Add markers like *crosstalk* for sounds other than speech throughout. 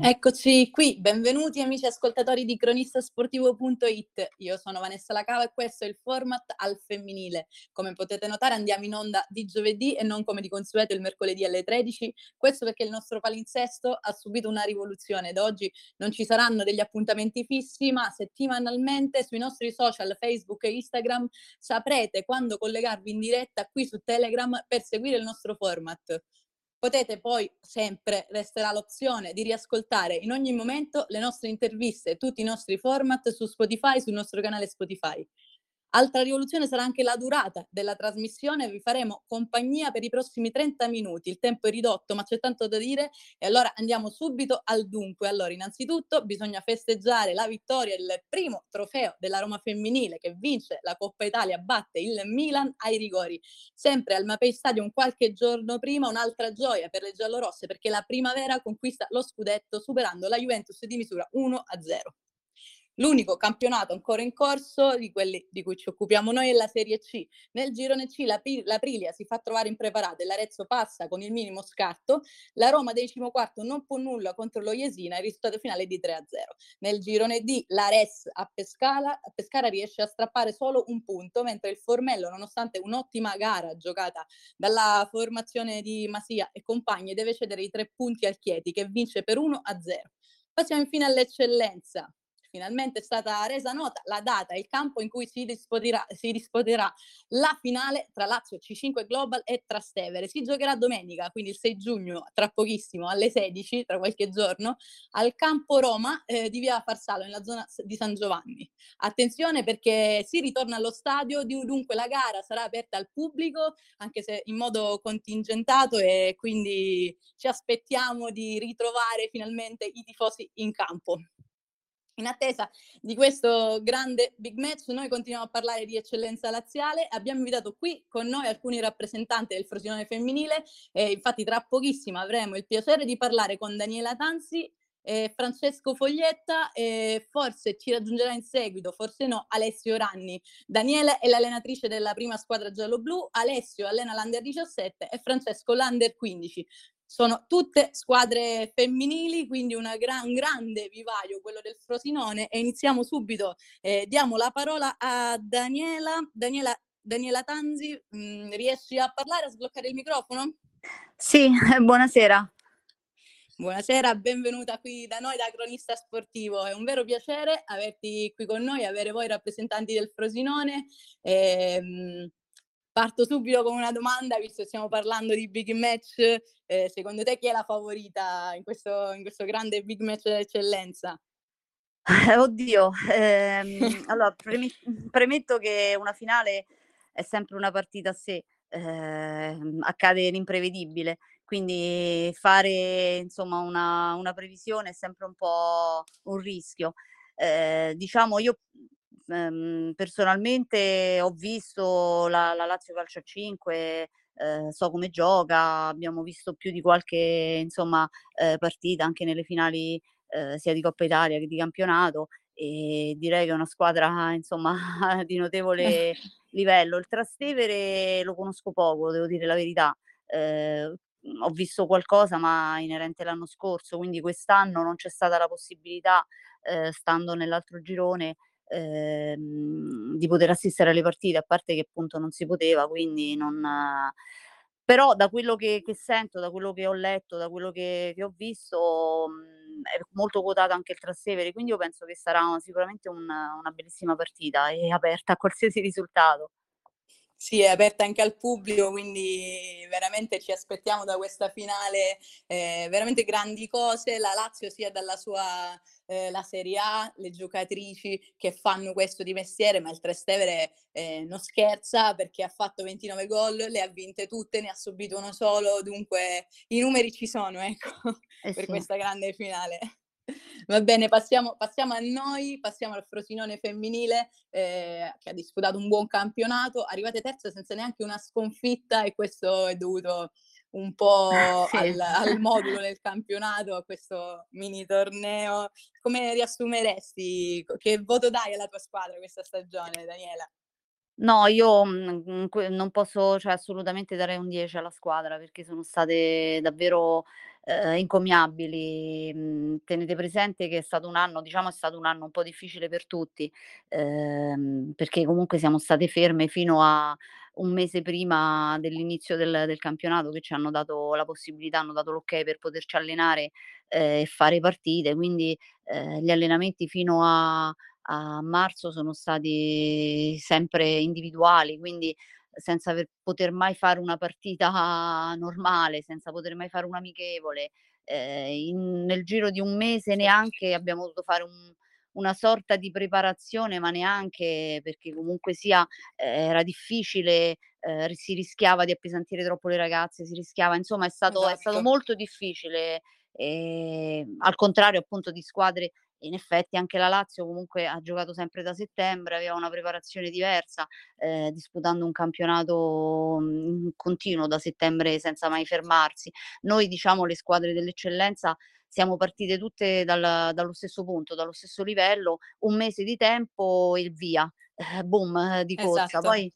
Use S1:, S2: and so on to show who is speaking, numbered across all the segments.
S1: Eccoci qui, benvenuti amici ascoltatori di cronistasportivo.it. Io sono Vanessa Lacava e questo è il format al femminile. Come potete notare andiamo in onda di giovedì e non come di consueto il mercoledì alle 13. Questo perché il nostro palinsesto ha subito una rivoluzione ed oggi non ci saranno degli appuntamenti fissi, ma settimanalmente sui nostri social Facebook e Instagram saprete quando collegarvi in diretta qui su Telegram per seguire il nostro format. Potete poi sempre, resterà l'opzione di riascoltare in ogni momento le nostre interviste, tutti i nostri format su Spotify, sul nostro canale Spotify. Altra rivoluzione sarà anche la durata della trasmissione, vi faremo compagnia per i prossimi 30 minuti, il tempo è ridotto ma c'è tanto da dire e allora andiamo subito al dunque. Allora innanzitutto bisogna festeggiare la vittoria, il primo trofeo della Roma femminile che vince la Coppa Italia, batte il Milan ai rigori. Sempre al Mapei Stadium qualche giorno prima un'altra gioia per le giallorosse perché la primavera conquista lo scudetto superando la Juventus di misura 1 a 0. L'unico campionato ancora in corso di quelli di cui ci occupiamo noi è la Serie C. Nel girone C la, la Prilia si fa trovare impreparata e l'Arezzo passa con il minimo scarto. La Roma decimo quarto non può nulla contro lo Jesina, il risultato finale è di 3 a 0. Nel girone D la Res a Pescara, a Pescara riesce a strappare solo un punto, mentre il Formello, nonostante un'ottima gara giocata dalla formazione di Masia e compagni, deve cedere i tre punti al Chieti che vince per 1 a 0. Passiamo infine all'eccellenza finalmente è stata resa nota la data e il campo in cui si disputerà, si disputerà la finale tra Lazio C5 Global e Trastevere. Si giocherà domenica, quindi il 6 giugno, tra pochissimo, alle 16, tra qualche giorno, al campo Roma eh, di via Farsalo, nella zona di San Giovanni. Attenzione perché si ritorna allo stadio, dunque la gara sarà aperta al pubblico, anche se in modo contingentato e quindi ci aspettiamo di ritrovare finalmente i tifosi in campo. In attesa di questo grande big match, noi continuiamo a parlare di eccellenza laziale. Abbiamo invitato qui con noi alcuni rappresentanti del Frosinone femminile. E infatti, tra pochissimo avremo il piacere di parlare con Daniela Tanzi, e Francesco Foglietta e forse ci raggiungerà in seguito, forse no, Alessio Ranni. Daniela è l'allenatrice della prima squadra giallo-blu, Alessio allena l'Under 17 e Francesco l'Under 15 sono tutte squadre femminili, quindi un grande vivaio quello del Frosinone e iniziamo subito. Eh, diamo la parola a Daniela. Daniela, Daniela Tanzi, mh, mm, riesci a parlare, a sbloccare il microfono?
S2: Sì, *laughs* buonasera.
S1: Buonasera, benvenuta qui da noi da Cronista Sportivo. È un vero piacere averti qui con noi, avere voi rappresentanti del Frosinone. E, mh, Parto subito con una domanda, visto che stiamo parlando di big match, eh, secondo te chi è la favorita in questo, in questo grande big match d'eccellenza? *laughs*
S2: Oddio, ehm, allora premetto che una finale è sempre una partita a sé, eh, accade l'imprevedibile, quindi fare insomma una, una, previsione è sempre un po' un rischio. Eh, diciamo io ehm, personalmente ho visto la, la Lazio Calcio 5, eh, so come gioca, abbiamo visto più di qualche insomma, eh, partita anche nelle finali eh, sia di Coppa Italia che di campionato e direi che è una squadra insomma *laughs* di notevole *laughs* livello. Il Trastevere lo conosco poco, devo dire la verità. Eh, ho visto qualcosa ma inerente l'anno scorso, quindi quest'anno non c'è stata la possibilità, eh, stando nell'altro girone, ehm, di poter assistere alle partite, a parte che appunto non si poteva, quindi non... Però da quello che, che sento, da quello che ho letto, da quello che, che ho visto, mh, è molto quotato anche il Trastevere, quindi io penso che sarà sicuramente un, una bellissima partita e aperta a qualsiasi risultato.
S1: Sì, è aperta anche al pubblico, quindi veramente ci aspettiamo da questa finale eh, veramente grandi cose. La Lazio sia dalla sua eh, la Serie A, le giocatrici che fanno questo di mestiere, ma il Trastevere eh, non scherza perché ha fatto 29 gol, le ha vinte tutte, ne ha subito uno solo, dunque i numeri ci sono, ecco, eh *laughs* per sì. questa grande finale. Va bene, passiamo, passiamo, a noi, passiamo al Frosinone femminile eh, che ha disputato un buon campionato, arrivate terze senza neanche una sconfitta e questo è dovuto un po' sì. al, al, *laughs* modulo del campionato, a questo mini torneo. Come riassumeresti? Che voto dai alla tua squadra questa stagione, Daniela?
S2: No, io, que non posso cioè assolutamente dare un 10 alla squadra perché sono state davvero, ehm, incommiabili. Mhmm, tenete presente che è stato un anno diciamo è stato un anno un po' difficile per tutti, ehm, perché comunque siamo state ferme fino a un mese prima dell'inizio del del campionato che ci hanno dato la possibilità, hanno dato l'ok per poterci allenare, ehm, e fare partite, quindi, ehm, gli allenamenti fino a a marzo sono stati sempre individuali, quindi senza aver poter mai fare una partita *laughs* normale, senza poter mai fare un amichevole. Ehm, in nel giro di un mese neanche abbiamo dovuto fare un una sorta di preparazione, ma neanche perché comunque sia, ehm, era difficile, ehm, si rischiava di appesantire troppo le ragazze, si rischiava insomma è stato è stato
S1: Esatto.
S2: molto difficile, ehm, al contrario appunto di squadre in effetti anche la Lazio comunque ha giocato sempre da settembre, aveva una preparazione diversa, ehm, disputando un campionato, in continuo da settembre senza mai fermarsi. Noi diciamo le squadre dell'eccellenza siamo partite tutte dal dallo stesso punto, dallo stesso livello, 1 mese di tempo e via, eh, boom, eh, di corsa.
S1: Esatto.
S2: Poi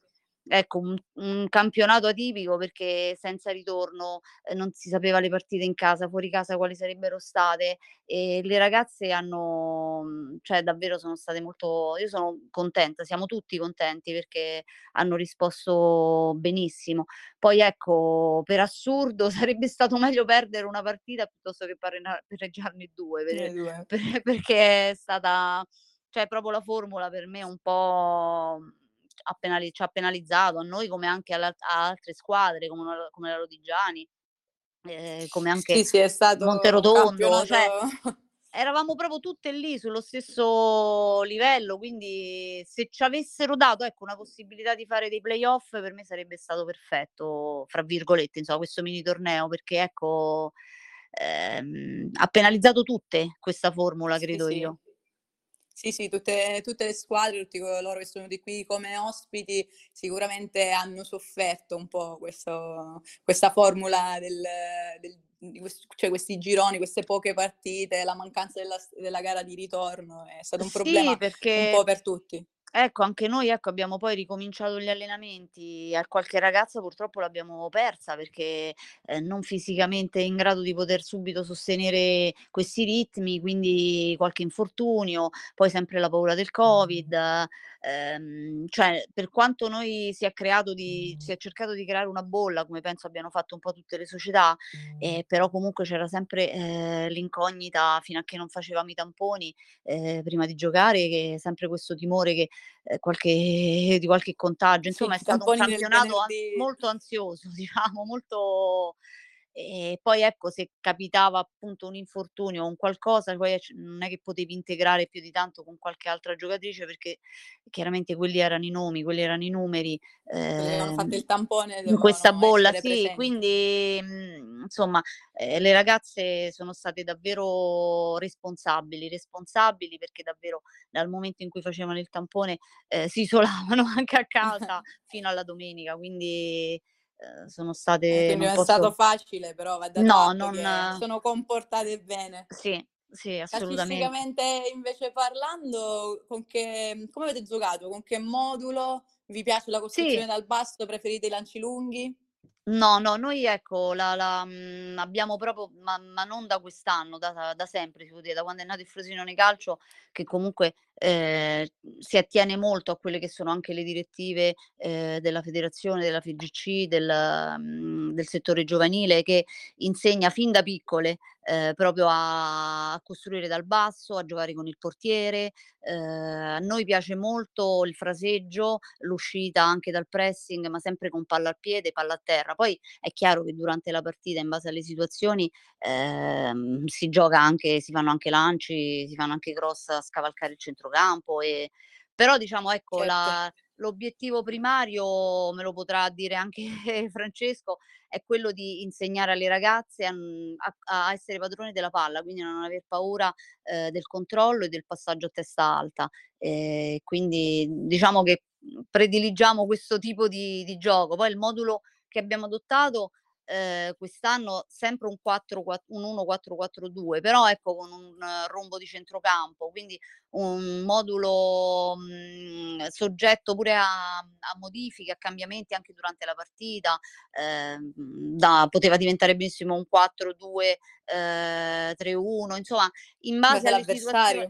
S2: ecco un un campionato atipico perché senza ritorno, ehm, non si sapeva le partite in casa, fuori casa quali sarebbero state e le ragazze hanno mhmm, cioè davvero sono state molto io sono contenta, siamo tutti contenti perché hanno risposto benissimo. Poi ecco, per assurdo *laughs* sarebbe stato meglio perdere una partita piuttosto che pareggiarne 2 per
S1: Le 2. *laughs*
S2: per perché è stata cioè proprio la formula per me un po', ha penali ci ha penalizzato a noi come anche alla a altre squadre come la come la Lodigiani, ehm, come anche
S1: Sì, sì, è stato
S2: Monterotondo, cioè eravamo proprio tutte lì sullo stesso livello, quindi se c'avessero dato, ecco, una possibilità di fare dei playoff per me sarebbe stato "perfetto", fra virgolette, insomma, questo mini torneo, perché ecco, ehm, ha penalizzato tutte questa formula, credo
S1: sì.
S2: io.
S1: Sì, sì, tutte tutte le squadre, tutti coloro che sono venuti qui come ospiti, sicuramente hanno sofferto un po' questo questa formula del del di ques cioè questi gironi, queste poche partite, la mancanza della della gara di ritorno, è stato un
S2: Sì,
S1: problema un po'
S2: perché
S1: per tutti.
S2: Ecco, anche noi, ecco, abbiamo poi ricominciato gli allenamenti, a qualche ragazza purtroppo l'abbiamo persa perché, ehm, non fisicamente in grado di poter subito sostenere questi ritmi, quindi qualche infortunio, poi sempre la paura del Covid, ehm, cioè per quanto noi si è creato di si è cercato di creare una bolla, come penso abbiano fatto un po' tutte le società, ehm, però comunque c'era sempre, ehm, l'incognita fino a che non facevamo i tamponi, ehm, prima di giocare, che sempre questo timore che ehm, qualche di qualche contagio.
S1: Sì,
S2: Insomma è
S1: i
S2: stato un campionato an molto ansioso *laughs* diciamo, molto e poi ecco, se capitava appunto un infortunio o un qualcosa, poi non è che potevi integrare più di tanto con qualche altra giocatrice perché chiaramente quelli erano i nomi, quelli erano i numeri,
S1: avevano fatto
S2: ehm,
S1: il tampone
S2: in questa bolla sì,
S1: presenti.
S2: quindi, mhmm, insomma, ehm, le ragazze sono state davvero responsabili, responsabili perché davvero dal momento in cui facevano il tampone, ehm, si isolavano *laughs* anche a casa *laughs* fino alla domenica, quindi, ehm, sono
S1: Eh,
S2: state
S1: quindi
S2: non
S1: è stato
S2: posso
S1: facile, però va
S2: no,
S1: atto
S2: non
S1: sono comportate bene.
S2: sì, sì, assolutamente.
S1: Calcisticamente invece parlando, con che come avete giocato? Con che modulo? Vi piace la
S2: Sì.
S1: costruzione dal basso? Preferite i lanci lunghi?
S2: No, no, noi ecco la la mhmm, abbiamo proprio ma ma non da quest'anno, da da sempre si può dire, da quando è nato il Frosinone Calcio, che comunque, ehm, si attiene molto a quelle che sono anche le direttive, ehm, della federazione, della FIGC, del mhmm, del settore giovanile, che insegna fin da piccole, ehm, proprio a a costruire dal basso, a giocare con il portiere. Ehm, a noi piace molto il fraseggio, l'uscita anche dal pressing, ma sempre con palla al piede, palla a terra. Poi è chiaro che durante la partita, in base alle situazioni, ehm, si gioca anche si fanno anche lanci, si fanno anche cross a scavalcare il centrocampo e però diciamo ecco
S1: Certo,
S2: la l'obiettivo primario, me lo potrà dire anche *laughs* Francesco, è quello di insegnare alle ragazze a a a essere padrone della palla, quindi a non aver paura, ehm, del controllo e del passaggio a testa alta. Ehm, quindi diciamo che, prediligiamo questo tipo di di gioco. Poi il modulo che abbiamo adottato ehm, quest'anno sempre un 4 qua un 1-4-4-2, però ecco con un rombo di centrocampo, quindi un modulo, mhmm, soggetto pure a a modifiche, a cambiamenti anche durante la partita, ehm, da poteva diventare benissimo un 4-2, ehm, 3-1, insomma in
S1: In
S2: base alle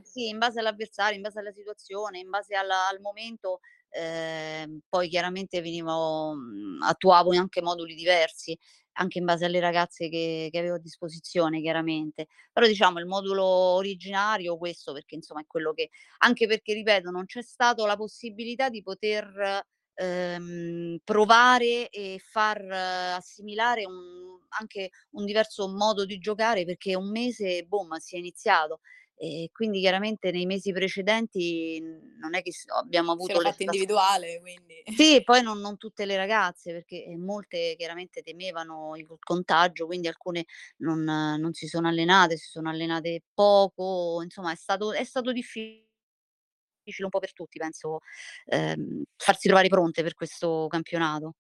S2: sì, in base all'avversario, in base alla situazione, in base al al momento, ehm, poi chiaramente venivo mhmm, attuavo anche moduli diversi, anche in base alle ragazze che che avevo a disposizione chiaramente. Però diciamo il modulo originario questo, perché insomma è quello che anche perché ripeto, non c'è stato la possibilità di poter, ehm, provare e far assimilare un anche un diverso modo di giocare, perché un mese, boom, si è iniziato. E quindi chiaramente nei mesi precedenti non è che abbiamo avuto le
S1: fatto individuale, quindi
S2: sì, poi *laughs* non non tutte le ragazze, perché, ehm, molte chiaramente temevano il contagio, quindi alcune non non si sono allenate, si sono allenate poco, insomma è stato è stato difficile un po' per tutti penso, ehm, farsi trovare pronte per questo campionato.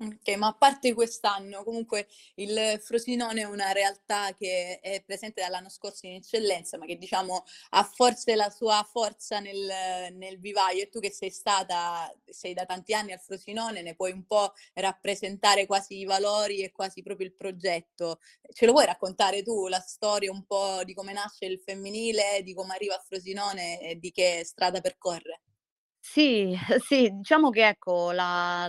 S1: Okay, ma a parte quest'anno, comunque il Frosinone è una realtà che è presente dall'anno scorso in eccellenza, ma che diciamo ha forse la sua forza nel nel vivaio e tu che sei stata sei da tanti anni al Frosinone, ne puoi un po' rappresentare quasi i valori e quasi proprio il progetto. Ce lo vuoi raccontare tu la storia un po' di come nasce il femminile, di come arriva a Frosinone e di che strada percorre?
S2: Sì, *laughs* sì, diciamo che ecco la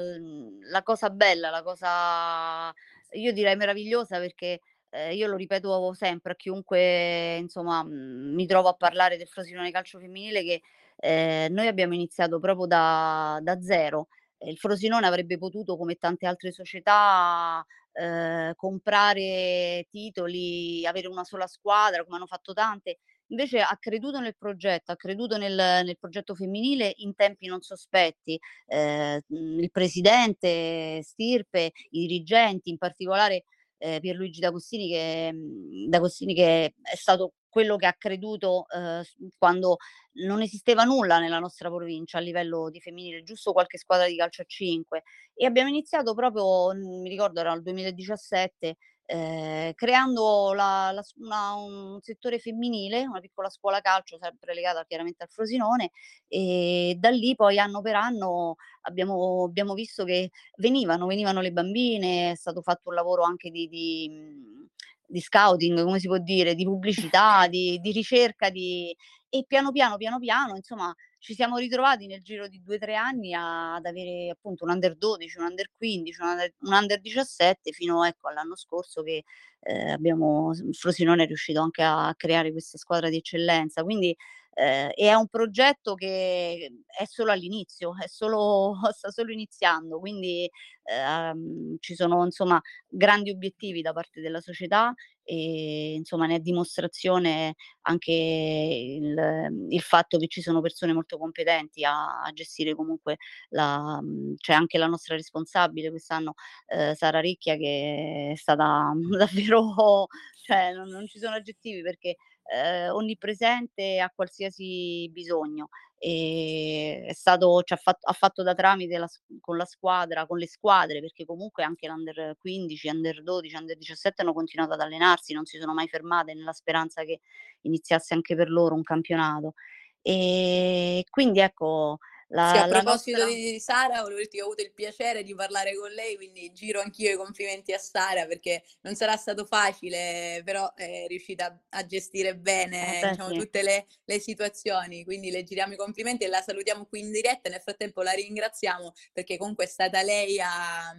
S2: la cosa bella, la cosa io direi meravigliosa perché, ehm, io lo ripeto sempre a chiunque insomma, mi trovo a parlare del Frosinone Calcio Femminile che, ehm, noi abbiamo iniziato proprio da da 0. E il Frosinone avrebbe potuto, come tante altre società, ehm, comprare titoli, avere una sola squadra, come hanno fatto tante, invece ha creduto nel progetto, ha creduto nel nel progetto femminile in tempi non sospetti. Ehm, mhmm, il presidente Stirpe, i dirigenti, in particolare, ehm, Pierluigi D'Agostini che mhmm, D'Agostini che è stato quello che ha creduto, s quando non esisteva nulla nella nostra provincia a livello di femminile, giusto qualche squadra di calcio a 5. E abbiamo iniziato proprio, mhmm, mi ricordo era il 2017, ehm, creando la la una un settore femminile, una piccola scuola calcio sempre legata chiaramente al Frosinone, e da lì poi anno per anno abbiamo abbiamo visto che venivano, venivano le bambine, è stato fatto un lavoro anche di di mhmm, di scouting, come si può dire, di pubblicità, di di ricerca, di e piano piano, piano piano, insomma, ci siamo ritrovati nel giro di 2, 3 anni a ad avere appunto un under 12, un under 15, un under un under 17 fino ecco all'anno scorso che, ehm, abbiamo Frosinone è riuscito anche a creare questa squadra di eccellenza. Quindi, ehm, e è un progetto che è solo all'inizio, è solo *laughs* sta solo iniziando, quindi, ehm, ci sono insomma grandi obiettivi da parte della società e insomma ne è dimostrazione anche il il fatto che ci sono persone molto competenti a a gestire comunque la mhmm, c'è anche la nostra responsabile quest'anno, ehm, Sara Ricchia che è stata *laughs* davvero cioè non non ci sono aggettivi perché, ehm, onnipresente a qualsiasi bisogno. Ehm, è stato ci ha fatto ha fatto da tramite la con la squadra con le squadre, perché comunque anche l'under 15, under 12, under 17 hanno continuato ad allenarsi, non si sono mai fermate nella speranza che iniziasse anche per loro un campionato. E quindi ecco
S1: Sì, a
S2: la la
S1: proposito
S2: nostra
S1: di Sara, volevo dirti che ho avuto il piacere di parlare con lei, quindi giro anch'io i complimenti a Sara perché non sarà stato facile, però è riuscita a gestire
S2: eh
S1: bene,
S2: beh
S1: diciamo,
S2: sì.
S1: tutte le le situazioni, quindi le giriamo i complimenti e la salutiamo qui in diretta nel frattempo la ringraziamo perché comunque è stata lei a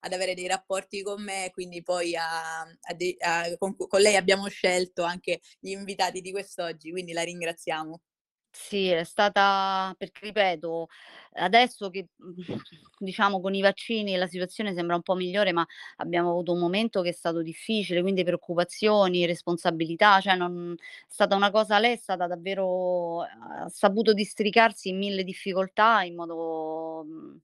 S1: ad avere dei rapporti con me, quindi poi a a con con lei abbiamo scelto anche gli invitati di quest'oggi, quindi la ringraziamo.
S2: Sì, è stata perché ripeto, adesso che, mhmm, diciamo con i vaccini la situazione sembra un po' migliore, ma abbiamo avuto un momento che è stato difficile, quindi preoccupazioni, responsabilità, cioè non è stata una cosa lei è stata davvero ha saputo districarsi in 1000 difficoltà in modo, mhmm,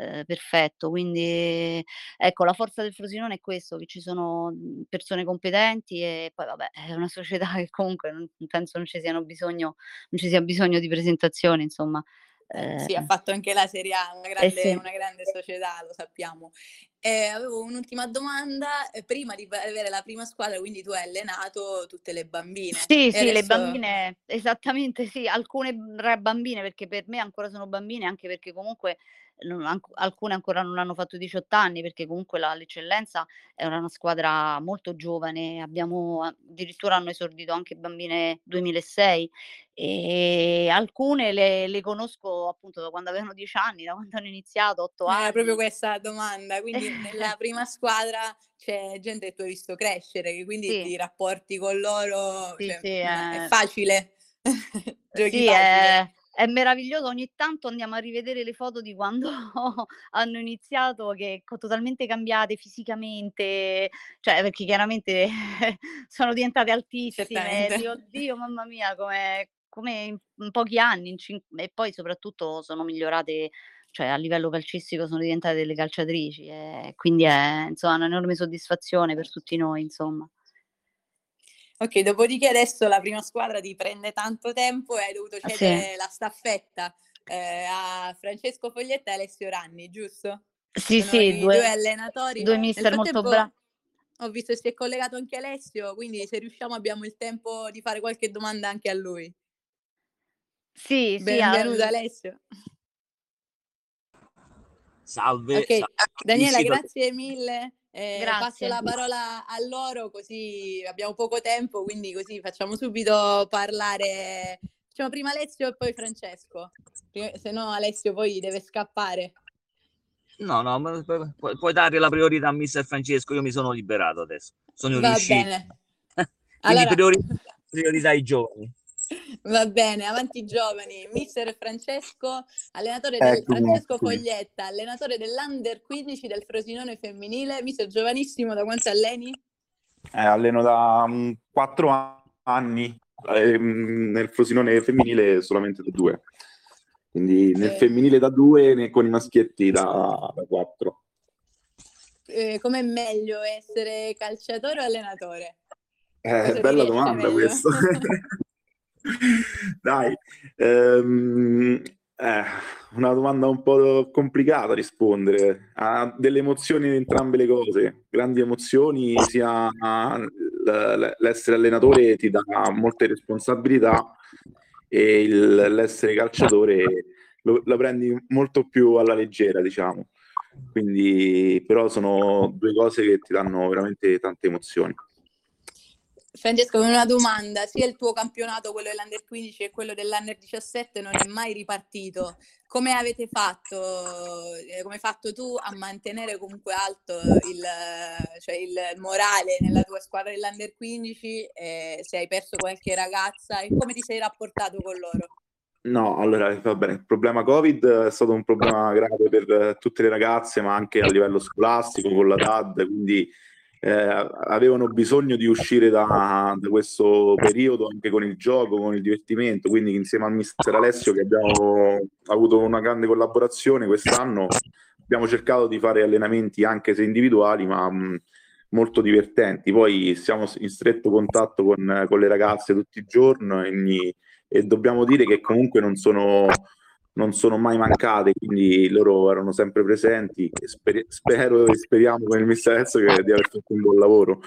S2: ehm, perfetto. Quindi ecco, la forza del Frosinone è questo, che ci sono, mhmm, persone competenti e poi vabbè, *laughs* è una società che comunque non penso non ci siano bisogno non ci sia bisogno di presentazioni insomma,
S1: Eh, sì, ha fatto anche la Serie A, una grande, eh sì. una grande società, lo sappiamo. Eh, avevo un'ultima domanda, eh, prima di avere la prima squadra, quindi tu hai allenato tutte le bambine.
S2: Sì, e sì, adesso... le bambine, esattamente sì, alcune bambine perché per me ancora sono bambine, anche perché comunque alcune ancora non hanno fatto 18 anni perché comunque la, l'eccellenza era una squadra molto giovane, abbiamo addirittura hanno esordito anche bambine 2006 e alcune le, le conosco appunto da quando avevano 10 anni, da quando hanno iniziato, 8
S1: eh,
S2: anni.
S1: È proprio questa domanda, quindi nella *laughs* prima squadra c'è gente che tu hai visto crescere, che quindi sì. ti rapporti con loro, sì, cioè, sì, è... è facile. *laughs*
S2: Giochi sì, facile. È è meraviglioso, ogni tanto andiamo a rivedere le foto di quando *laughs* hanno iniziato che totalmente cambiate fisicamente, cioè perché chiaramente *laughs* sono diventate altissime, dico: "Oddio, mamma mia, come come in pochi anni, in cin" e poi soprattutto sono migliorate, cioè a livello calcistico sono diventate delle calciatrici, e quindi è insomma un'enorme soddisfazione per tutti noi, insomma.
S1: Ok, dopodiché adesso la prima squadra ti prende tanto tempo e hai dovuto ah, cedere sì. la staffetta eh, a Francesco Foglietta e Alessio Ranni, giusto?
S2: Sì, Sono sì,
S1: due, due, allenatori.
S2: Due mister molto bravi.
S1: Ho visto che si è collegato anche Alessio, quindi se riusciamo abbiamo il tempo di fare qualche domanda anche a lui.
S2: Sì,
S1: Benvenuto sì, Alessio.
S3: Salve.
S1: Ok, Daniela, grazie mille eh, passo la parola a loro così abbiamo poco tempo, quindi così facciamo subito parlare. Facciamo prima Alessio e poi Francesco, se no Alessio poi deve scappare.
S3: No, no, pu- puoi dare la priorità a mister Francesco, io mi sono liberato adesso, sono
S1: Va
S3: riuscito.
S1: bene. *laughs*
S3: Quindi allora... priorità, priorità ai giovani.
S1: Va bene, avanti giovani. Mister Francesco, allenatore del ecco, Francesco ecco. Foglietta, allenatore dell'Under 15 del Frosinone femminile. Mister giovanissimo, da quanto alleni?
S4: Eh, alleno da um, quattro anni, eh, nel Frosinone femminile solamente da due. Quindi nel eh. femminile da due e con i maschietti da, da quattro.
S1: Eh, com'è meglio essere calciatore o allenatore?
S4: Eh, bella domanda questa. *laughs* *laughs* Dai, ehm, eh, una domanda un po' complicata da rispondere. Ha delle emozioni in entrambe le cose, grandi emozioni, sia l'essere allenatore ti dà molte responsabilità e il, l'essere calciatore lo, la prendi molto più alla leggera, diciamo. Quindi, però sono due cose che ti danno veramente tante emozioni.
S1: Francesco, una domanda, sia il tuo campionato, quello dell'Under 15 e quello dell'Under 17 non è mai ripartito. Come avete fatto, eh, come hai fatto tu a mantenere comunque alto il, cioè il morale nella tua squadra dell'Under 15 e se hai perso qualche ragazza e come ti sei rapportato con loro?
S4: No, allora va bene, il problema Covid è stato un problema grave per tutte le ragazze, ma anche a livello scolastico con la DAD, quindi eh, avevano bisogno di uscire da, da, questo periodo anche con il gioco, con il divertimento, quindi insieme al mister Alessio che abbiamo avuto una grande collaborazione quest'anno abbiamo cercato di fare allenamenti anche se individuali ma mh, molto divertenti, poi siamo in stretto contatto con, con le ragazze tutti i giorni e dobbiamo dire che comunque non sono non sono mai mancate, quindi loro erano sempre presenti. Sper- spero e speriamo con il Misterezzo che di aver fatto un buon lavoro.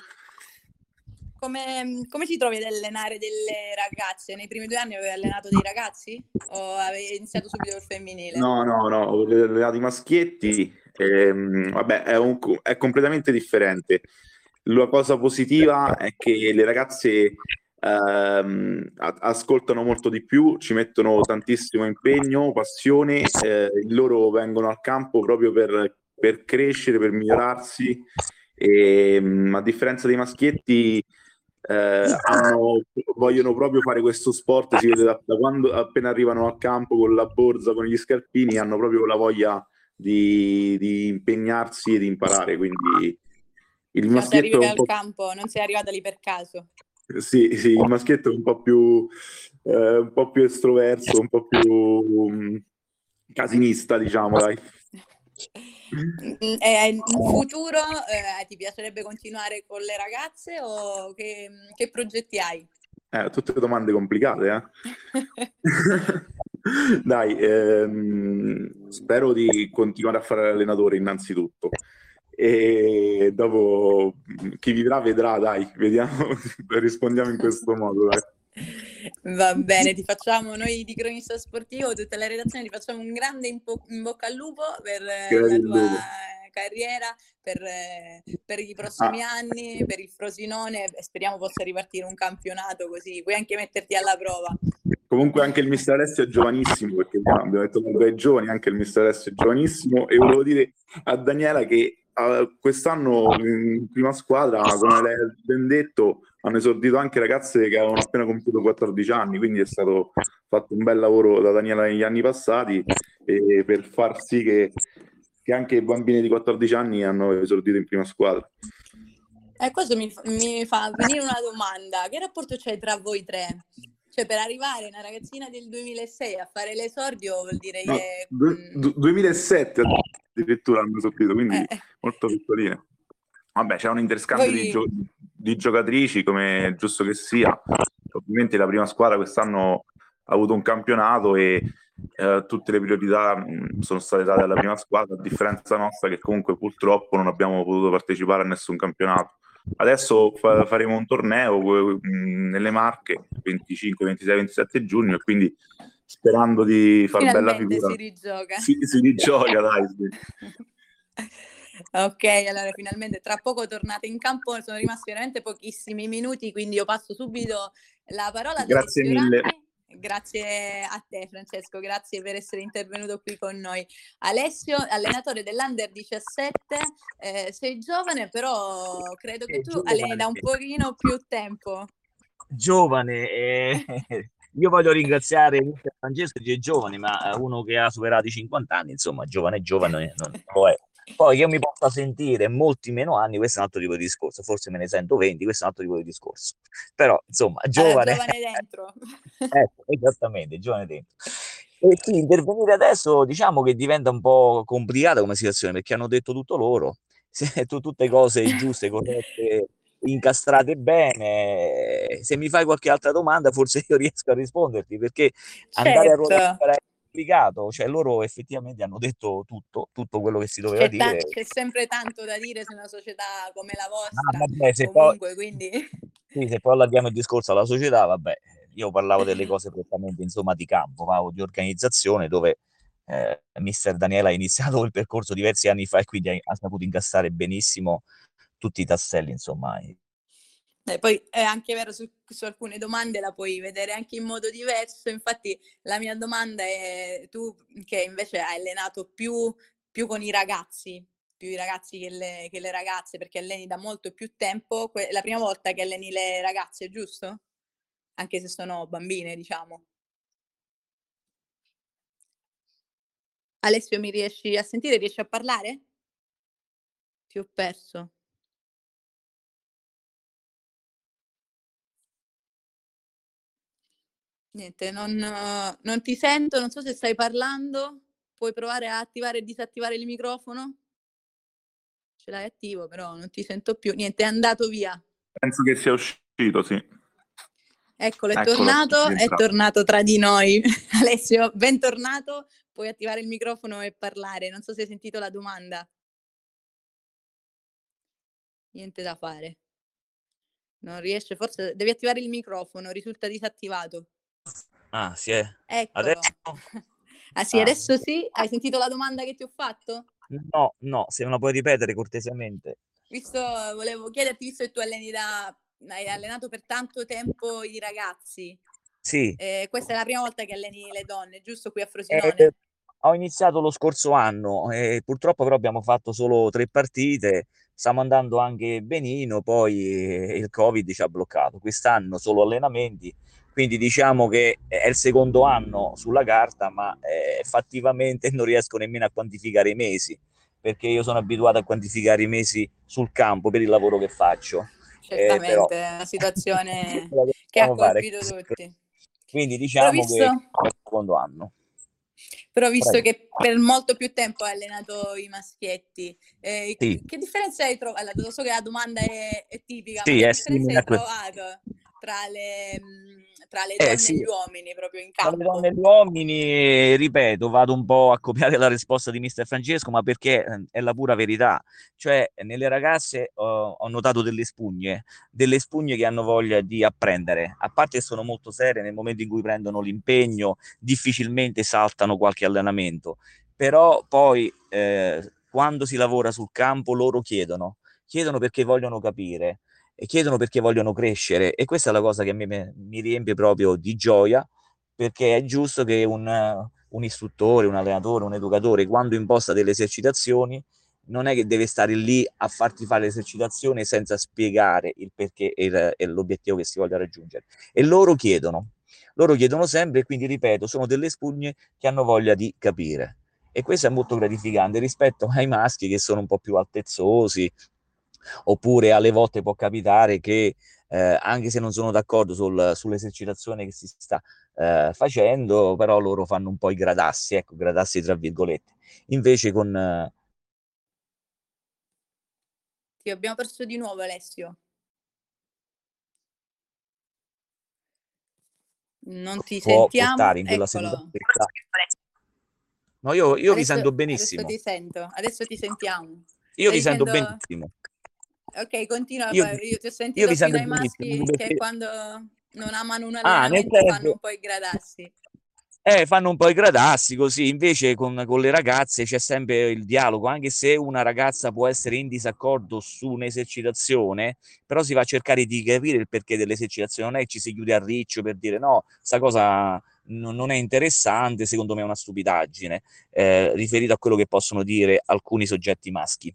S1: Come, come ti trovi ad allenare delle ragazze? Nei primi due anni avevi allenato dei ragazzi o avevi iniziato subito il femminile?
S4: No, no, no, ho allenato i maschietti. Ehm, vabbè, è, un, è completamente differente. La cosa positiva è che le ragazze ehm, ascoltano molto di più, ci mettono tantissimo impegno, passione, eh, loro vengono al campo proprio per, per crescere, per migliorarsi, e, ehm, a differenza dei maschietti eh, hanno, vogliono proprio fare questo sport, si vede da, da, quando appena arrivano al campo con la borsa, con gli scarpini, hanno proprio la voglia di, di impegnarsi e di imparare, quindi il maschietto...
S1: Arrivi al campo, non sei arrivata lì per caso.
S4: Sì, sì, il maschietto è un po' più, eh, un po' più estroverso, un po' più um, casinista, diciamo, dai.
S1: E in futuro eh, ti piacerebbe continuare con le ragazze o che, che progetti hai?
S4: Eh, tutte domande complicate, eh? *laughs* *laughs* Dai, ehm, spero di continuare a fare l'allenatore innanzitutto e dopo chi vivrà vedrà, dai, vediamo, *laughs* rispondiamo in questo modo. Dai.
S1: Va bene, ti facciamo noi di Cronista Sportivo, tutta la redazione, ti facciamo un grande in, po- in bocca al lupo per
S4: Grazie
S1: la tua
S4: lupo.
S1: carriera, per, per, i prossimi
S4: ah.
S1: anni, per il Frosinone speriamo possa ripartire un campionato così, puoi anche metterti alla prova.
S4: Comunque anche il mister Alessio è giovanissimo, perché abbiamo detto che è giovane, anche il mister Alessio è giovanissimo e volevo dire a Daniela che uh, quest'anno in prima squadra, come lei ha ben detto, hanno esordito anche ragazze che avevano appena compiuto 14 anni, quindi è stato fatto un bel lavoro da Daniela negli anni passati e per far sì che, che anche i bambini di 14 anni hanno esordito in prima squadra.
S1: E questo mi, mi fa venire una domanda, che rapporto c'è tra voi tre? Cioè, per arrivare una ragazzina del 2006 a fare l'esordio vuol dire
S4: no,
S1: che...
S4: Du- 2007 addirittura hanno esordito, quindi eh. molto piccoline. Vabbè, c'è un interscambio Voi... di, gio- di, giocatrici, come è giusto che sia. Ovviamente la prima squadra quest'anno ha avuto un campionato e eh, tutte le priorità mh, sono state date alla prima squadra, a differenza nostra che comunque purtroppo non abbiamo potuto partecipare a nessun campionato. Adesso fa- faremo un torneo mh, nelle Marche 25, 26, 27 giugno e quindi sperando di far
S1: Finalmente
S4: bella figura.
S1: si rigioca.
S4: Si, si rigioca, dai.
S1: Sì. *laughs* Ok, allora finalmente tra poco tornate in campo, sono rimasti veramente pochissimi minuti, quindi io passo subito la parola a
S4: Grazie mille.
S1: Grazie a te Francesco, grazie per essere intervenuto qui con noi. Alessio, allenatore dell'Under 17, eh, sei giovane però credo che tu alleni da un pochino più tempo.
S3: Giovane, eh, *laughs* *laughs* io voglio ringraziare Francesco che è giovane, ma uno che ha superato i 50 anni, insomma, giovane giovane non lo è. Poi io mi possa sentire molti meno anni, questo è un altro tipo di discorso, forse me ne sento 20, questo è un altro tipo di discorso. Però, insomma, giovane...
S1: Giovane dentro. *laughs*
S3: ecco, esattamente, giovane dentro. E sì, intervenire adesso diciamo che diventa un po' complicata come situazione, perché hanno detto tutto loro, *laughs* tutte cose giuste, corrette, incastrate bene. Se mi fai qualche altra domanda, forse io riesco a risponderti, perché certo. andare a ruotare complicato, cioè loro effettivamente hanno detto tutto, tutto quello che si doveva
S1: c'è
S3: dire.
S1: T- c'è sempre tanto da dire su una società come la vostra,
S3: ah, vabbè, se
S1: comunque,
S3: poi,
S1: quindi...
S3: Sì, se poi allarghiamo il discorso alla società, vabbè, io parlavo delle cose prettamente insomma di campo, parlavo di organizzazione dove eh, mister Daniela ha iniziato il percorso diversi anni fa e quindi ha, ha saputo incassare benissimo tutti i tasselli, insomma,
S1: eh, poi è anche vero su, su, alcune domande la puoi vedere anche in modo diverso. Infatti, la mia domanda è: tu che invece hai allenato più, più con i ragazzi, più i ragazzi che le, che le, ragazze, perché alleni da molto più tempo, que- la prima volta che alleni le ragazze, giusto? Anche se sono bambine, diciamo. Alessio, mi riesci a sentire? Riesci a parlare? Ti ho perso. Niente, non, non ti sento, non so se stai parlando. Puoi provare a attivare e disattivare il microfono? Ce l'hai attivo, però non ti sento più. Niente, è andato via.
S4: Penso che sia uscito, sì.
S1: Eccolo, è Eccolo, tornato, è tornato tra di noi. *laughs* Alessio, bentornato. Puoi attivare il microfono e parlare. Non so se hai sentito la domanda. Niente da fare. Non riesce, forse devi attivare il microfono, risulta disattivato.
S3: Ah, sì, è.
S1: Eccolo.
S3: Adesso? *laughs*
S1: Ah sì,
S3: Ah.
S1: adesso sì? Hai sentito la domanda che ti ho fatto?
S3: No, no, se me la puoi ripetere cortesemente.
S1: Visto, volevo chiederti, visto che tu alleni da, hai allenato per tanto tempo i ragazzi,
S3: Sì,
S1: eh, questa è la prima volta che alleni le donne, giusto qui a Frosinone?
S3: eh, ho iniziato lo scorso anno e purtroppo però abbiamo fatto solo tre partite, stiamo andando anche benino, poi eh, il Covid ci ha bloccato. Quest'anno solo allenamenti, quindi diciamo che è il secondo anno sulla carta, ma eh, fattivamente non riesco nemmeno a quantificare i mesi, perché io sono abituato a quantificare i mesi sul campo per il lavoro che faccio. Eh,
S1: Certamente,
S3: però-
S1: è una situazione *laughs* che ha
S3: fare.
S1: colpito tutti.
S3: Quindi diciamo
S1: visto-
S3: che è il secondo anno.
S1: Però visto
S3: Prego.
S1: che per molto più tempo hai allenato i maschietti, eh,
S3: Sì.
S1: che differenza hai trovato? Allora, lo so che la domanda è, è tipica,
S3: Sì,
S1: ma che differenza hai trovato tra le, tra le eh, donne sì. e gli uomini proprio in campo.
S3: Tra le donne e gli uomini, ripeto, vado un po' a copiare la risposta di mister Francesco, ma perché ehm, è la pura verità. Cioè, nelle ragazze ho, ho notato delle spugne, delle spugne che hanno voglia di apprendere, a parte che sono molto serie nel momento in cui prendono l'impegno, difficilmente saltano qualche allenamento, però poi eh, quando si lavora sul campo loro chiedono, chiedono perché vogliono capire e chiedono perché vogliono crescere e questa è la cosa che mi, mi riempie proprio di gioia perché è giusto che un, un istruttore, un allenatore, un educatore quando imposta delle esercitazioni non è che deve stare lì a farti fare l'esercitazione senza spiegare il perché e, l'obiettivo che si voglia raggiungere. E loro chiedono, loro chiedono sempre e quindi ripeto, sono delle spugne che hanno voglia di capire. E questo è molto gratificante rispetto ai maschi che sono un po' più altezzosi, oppure alle volte può capitare che eh, anche se non sono d'accordo sul, sull'esercitazione che si sta eh, facendo, però loro fanno un po' i gradassi, ecco, gradassi tra virgolette. Invece con... Eh...
S1: Sì, abbiamo perso di nuovo Alessio. Non ti può sentiamo. In quella
S3: No, io, io adesso, vi sento benissimo.
S1: Adesso ti sento, adesso ti sentiamo.
S3: Io Stai vi sento benissimo.
S1: Ok, continua, io, io ti ho sentito io fino ai maschi perché... che quando non amano un allenamento ah, fanno un po' i gradassi.
S3: Eh, fanno un po' i gradassi così, invece con, con, le ragazze c'è sempre il dialogo, anche se una ragazza può essere in disaccordo su un'esercitazione, però si va a cercare di capire il perché dell'esercitazione, non è che ci si chiude a riccio per dire no, sta cosa non è interessante, secondo me è una stupidaggine, eh, riferito a quello che possono dire alcuni soggetti maschi.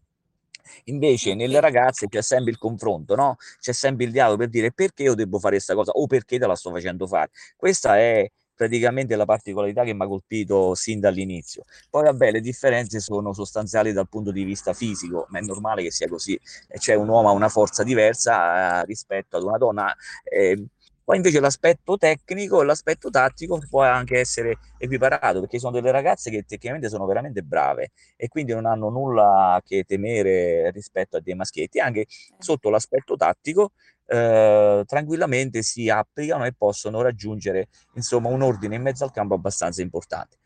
S3: Invece nelle ragazze c'è sempre il confronto, no? C'è sempre il dialogo per dire perché io devo fare questa cosa o perché te la sto facendo fare. Questa è praticamente la particolarità che mi ha colpito sin dall'inizio. Poi vabbè, le differenze sono sostanziali dal punto di vista fisico, ma è normale che sia così. C'è un uomo ha una forza diversa eh, rispetto ad una donna. Eh, poi invece l'aspetto tecnico e l'aspetto tattico può anche essere equiparato, perché sono delle ragazze che tecnicamente sono veramente brave e quindi non hanno nulla che temere rispetto a dei maschietti, anche sotto l'aspetto tattico eh, tranquillamente si applicano e possono raggiungere insomma un ordine in mezzo al campo abbastanza importante.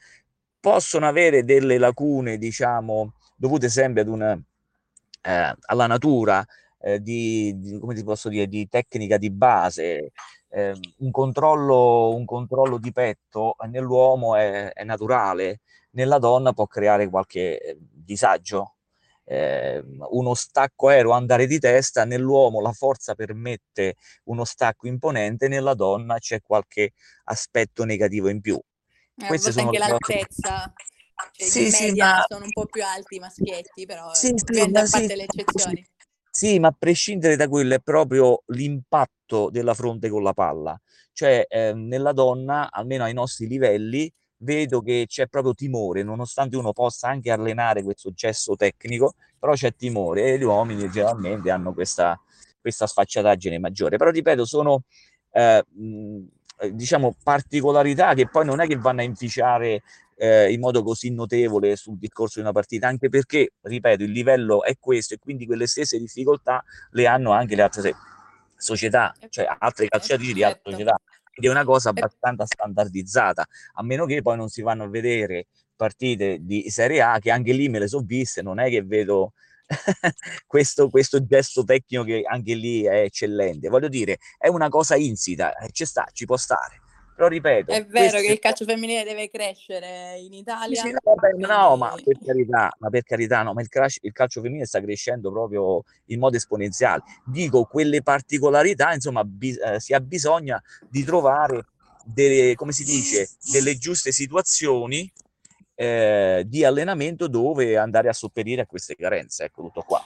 S3: Possono avere delle lacune, diciamo, dovute sempre ad un, eh, alla natura eh, di, di, come ti posso dire, di tecnica di base, eh, un, controllo, un, controllo, di petto nell'uomo è, è, naturale, nella donna può creare qualche eh, disagio. Eh, uno stacco aereo andare di testa, nell'uomo la forza permette uno stacco imponente, nella donna c'è qualche aspetto negativo in più.
S1: Eh, Queste sono anche l'altezza. Cioè, sì, sì, media ma... sono un po' più alti i maschietti, però sì, sì, a parte sì, le eccezioni.
S3: Sì, ma a prescindere da quello è proprio l'impatto della fronte con la palla. Cioè, eh, nella donna, almeno ai nostri livelli, vedo che c'è proprio timore, nonostante uno possa anche allenare questo gesto tecnico, però c'è timore e gli uomini generalmente hanno questa, questa sfacciataggine maggiore. Però ripeto, sono eh, diciamo particolarità che poi non è che vanno a inficiare eh, in modo così notevole sul discorso di una partita, anche perché, ripeto, il livello è questo e quindi quelle stesse difficoltà le hanno anche le altre società, cioè altre calciatrici di altre certo. società. Quindi è una cosa abbastanza standardizzata, a meno che poi non si vanno a vedere partite di Serie A, che anche lì me le so viste, non è che vedo *laughs* questo, questo, gesto tecnico che anche lì è eccellente. Voglio dire, è una cosa insita, eh, ci sta, ci può stare. Però ripeto,
S1: è vero che il calcio femminile deve crescere in Italia.
S3: Sì, no, vabbè, no, ma per carità, ma per carità, no, ma il, calcio, il calcio femminile sta crescendo proprio in modo esponenziale. Dico, quelle particolarità, insomma, bi- eh, si ha bisogno di trovare delle, come si dice, delle giuste situazioni eh, di allenamento dove andare a sopperire a queste carenze. Ecco tutto qua.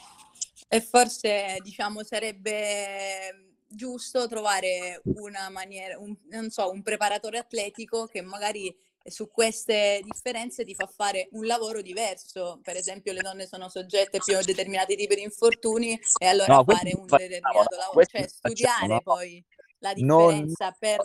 S1: E forse, diciamo, sarebbe giusto trovare una maniera, un, non so, un preparatore atletico che magari su queste differenze ti fa fare un lavoro diverso. Per esempio, le donne sono soggette più a determinati tipi di infortuni e allora no, fare un determinato lavoro, cioè studiare no. poi la differenza non, per,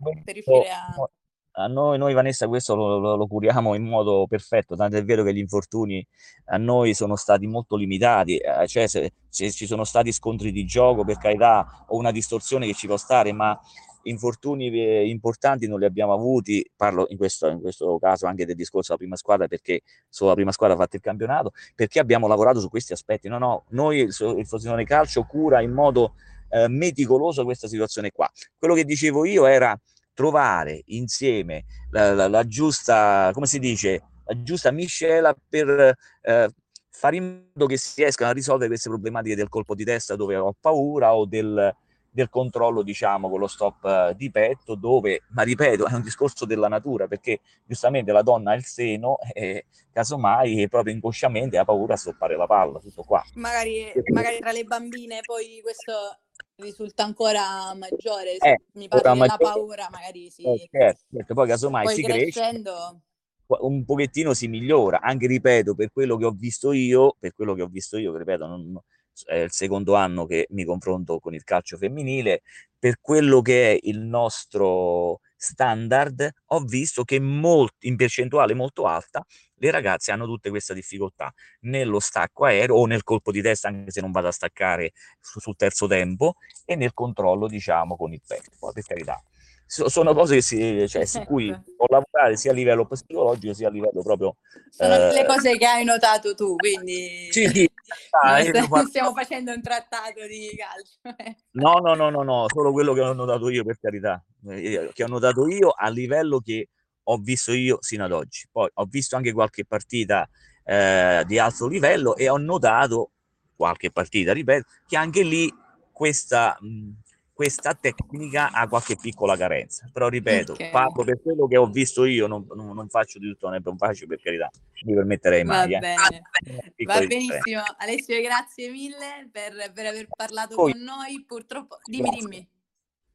S1: non, per riuscire a
S3: a noi, noi Vanessa questo lo, lo, lo, curiamo in modo perfetto, tanto è vero che gli infortuni a noi sono stati molto limitati, eh, cioè se, se, ci sono stati scontri di gioco per carità o una distorsione che ci può stare, ma infortuni eh, importanti non li abbiamo avuti, parlo in questo, in questo caso anche del discorso della prima squadra perché solo la prima squadra ha fatto il campionato, perché abbiamo lavorato su questi aspetti, no no, noi il, il Calcio cura in modo eh, meticoloso questa situazione qua. Quello che dicevo io era trovare insieme la, la, la giusta, come si dice, la giusta miscela per eh, fare in modo che si riescano a risolvere queste problematiche del colpo di testa dove ho paura o del, del controllo, diciamo, con lo stop eh, di petto, dove, ma ripeto, è un discorso della natura, perché giustamente la donna ha il seno *laughs* e casomai proprio inconsciamente ha paura a stoppare la palla, tutto qua.
S1: Magari, magari tra le bambine poi questo risulta ancora maggiore, eh, mi pare che la paura magari sì.
S3: Eh, certo, certo, poi casomai poi si crescendo... cresce un pochettino si migliora, anche ripeto, per quello che ho visto io, per quello che ho visto io, ripeto, non, è il secondo anno che mi confronto con il calcio femminile, per quello che è il nostro standard, ho visto che molti, in percentuale molto alta le ragazze hanno tutte queste difficoltà nello stacco aereo o nel colpo di testa, anche se non vado a staccare su, sul terzo tempo, e nel controllo, diciamo, con il petto. Per carità, sono cose si, cioè, su cui può ecco. lavorare sia a livello psicologico sia a livello proprio
S1: sono eh... le cose che hai notato tu quindi
S3: sì, sì. *laughs*
S1: Ah, stiamo, stiamo facendo un trattato di calcio *laughs*
S3: no no no no no solo quello che ho notato io per carità eh, che ho notato io a livello che ho visto io sino ad oggi poi ho visto anche qualche partita eh, di alto livello e ho notato qualche partita ripeto che anche lì questa mh, questa tecnica ha qualche piccola carenza. Però ripeto, okay. parlo per quello che ho visto io, non, non, non faccio di tutto, non facile per carità, mi permetterei mai.
S1: Va eh. bene, eh, va benissimo. Alessio, grazie mille per, per aver parlato Poi, con noi. Purtroppo, dimmi, grazie. dimmi.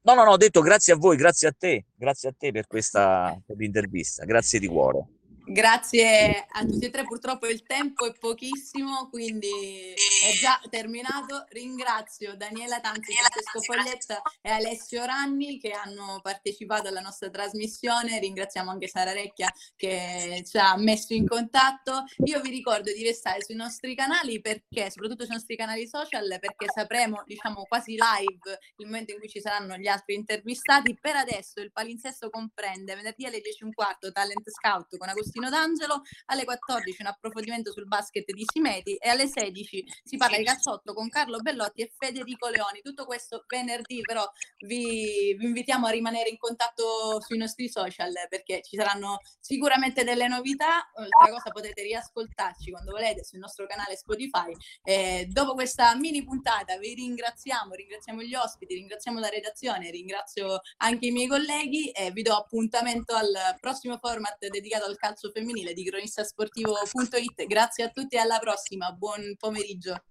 S3: No, no, no, ho detto grazie a voi, grazie a te, grazie a te per questa per l'intervista, grazie di cuore.
S1: Grazie a tutti e tre, purtroppo il tempo è pochissimo, quindi è già terminato. Ringrazio Daniela Tanzi, Francesco Foglietta e Alessio Ranni che hanno partecipato alla nostra trasmissione. Ringraziamo anche Sara Recchia che ci ha messo in contatto. Io vi ricordo di restare sui nostri canali perché, soprattutto sui nostri canali social, perché sapremo, diciamo, quasi live il momento in cui ci saranno gli altri intervistati. Per adesso il palinsesto comprende venerdì alle 10.15 Talent Scout con Agostino Agostino D'Angelo, alle 14 un approfondimento sul basket di Simeti e alle 16 si parla di calciotto con Carlo Bellotti e Federico Leoni. Tutto questo venerdì, però vi, vi invitiamo a rimanere in contatto sui nostri social perché ci saranno sicuramente delle novità. Oltre cosa potete riascoltarci quando volete sul nostro canale Spotify. E dopo questa mini puntata vi ringraziamo, ringraziamo gli ospiti, ringraziamo la redazione, ringrazio anche i miei colleghi e vi do appuntamento al prossimo format dedicato al calcio femminile di cronistasportivo.it. Grazie a tutti e alla prossima. Buon pomeriggio.